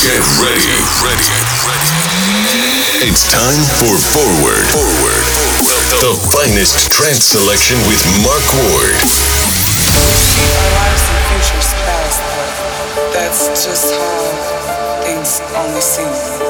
Get ready. Get ready. ready. It's time for Forward. Forward. The finest trance selection with Marc Ward. Our lives and futures past, that's just how things only seem.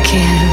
I'm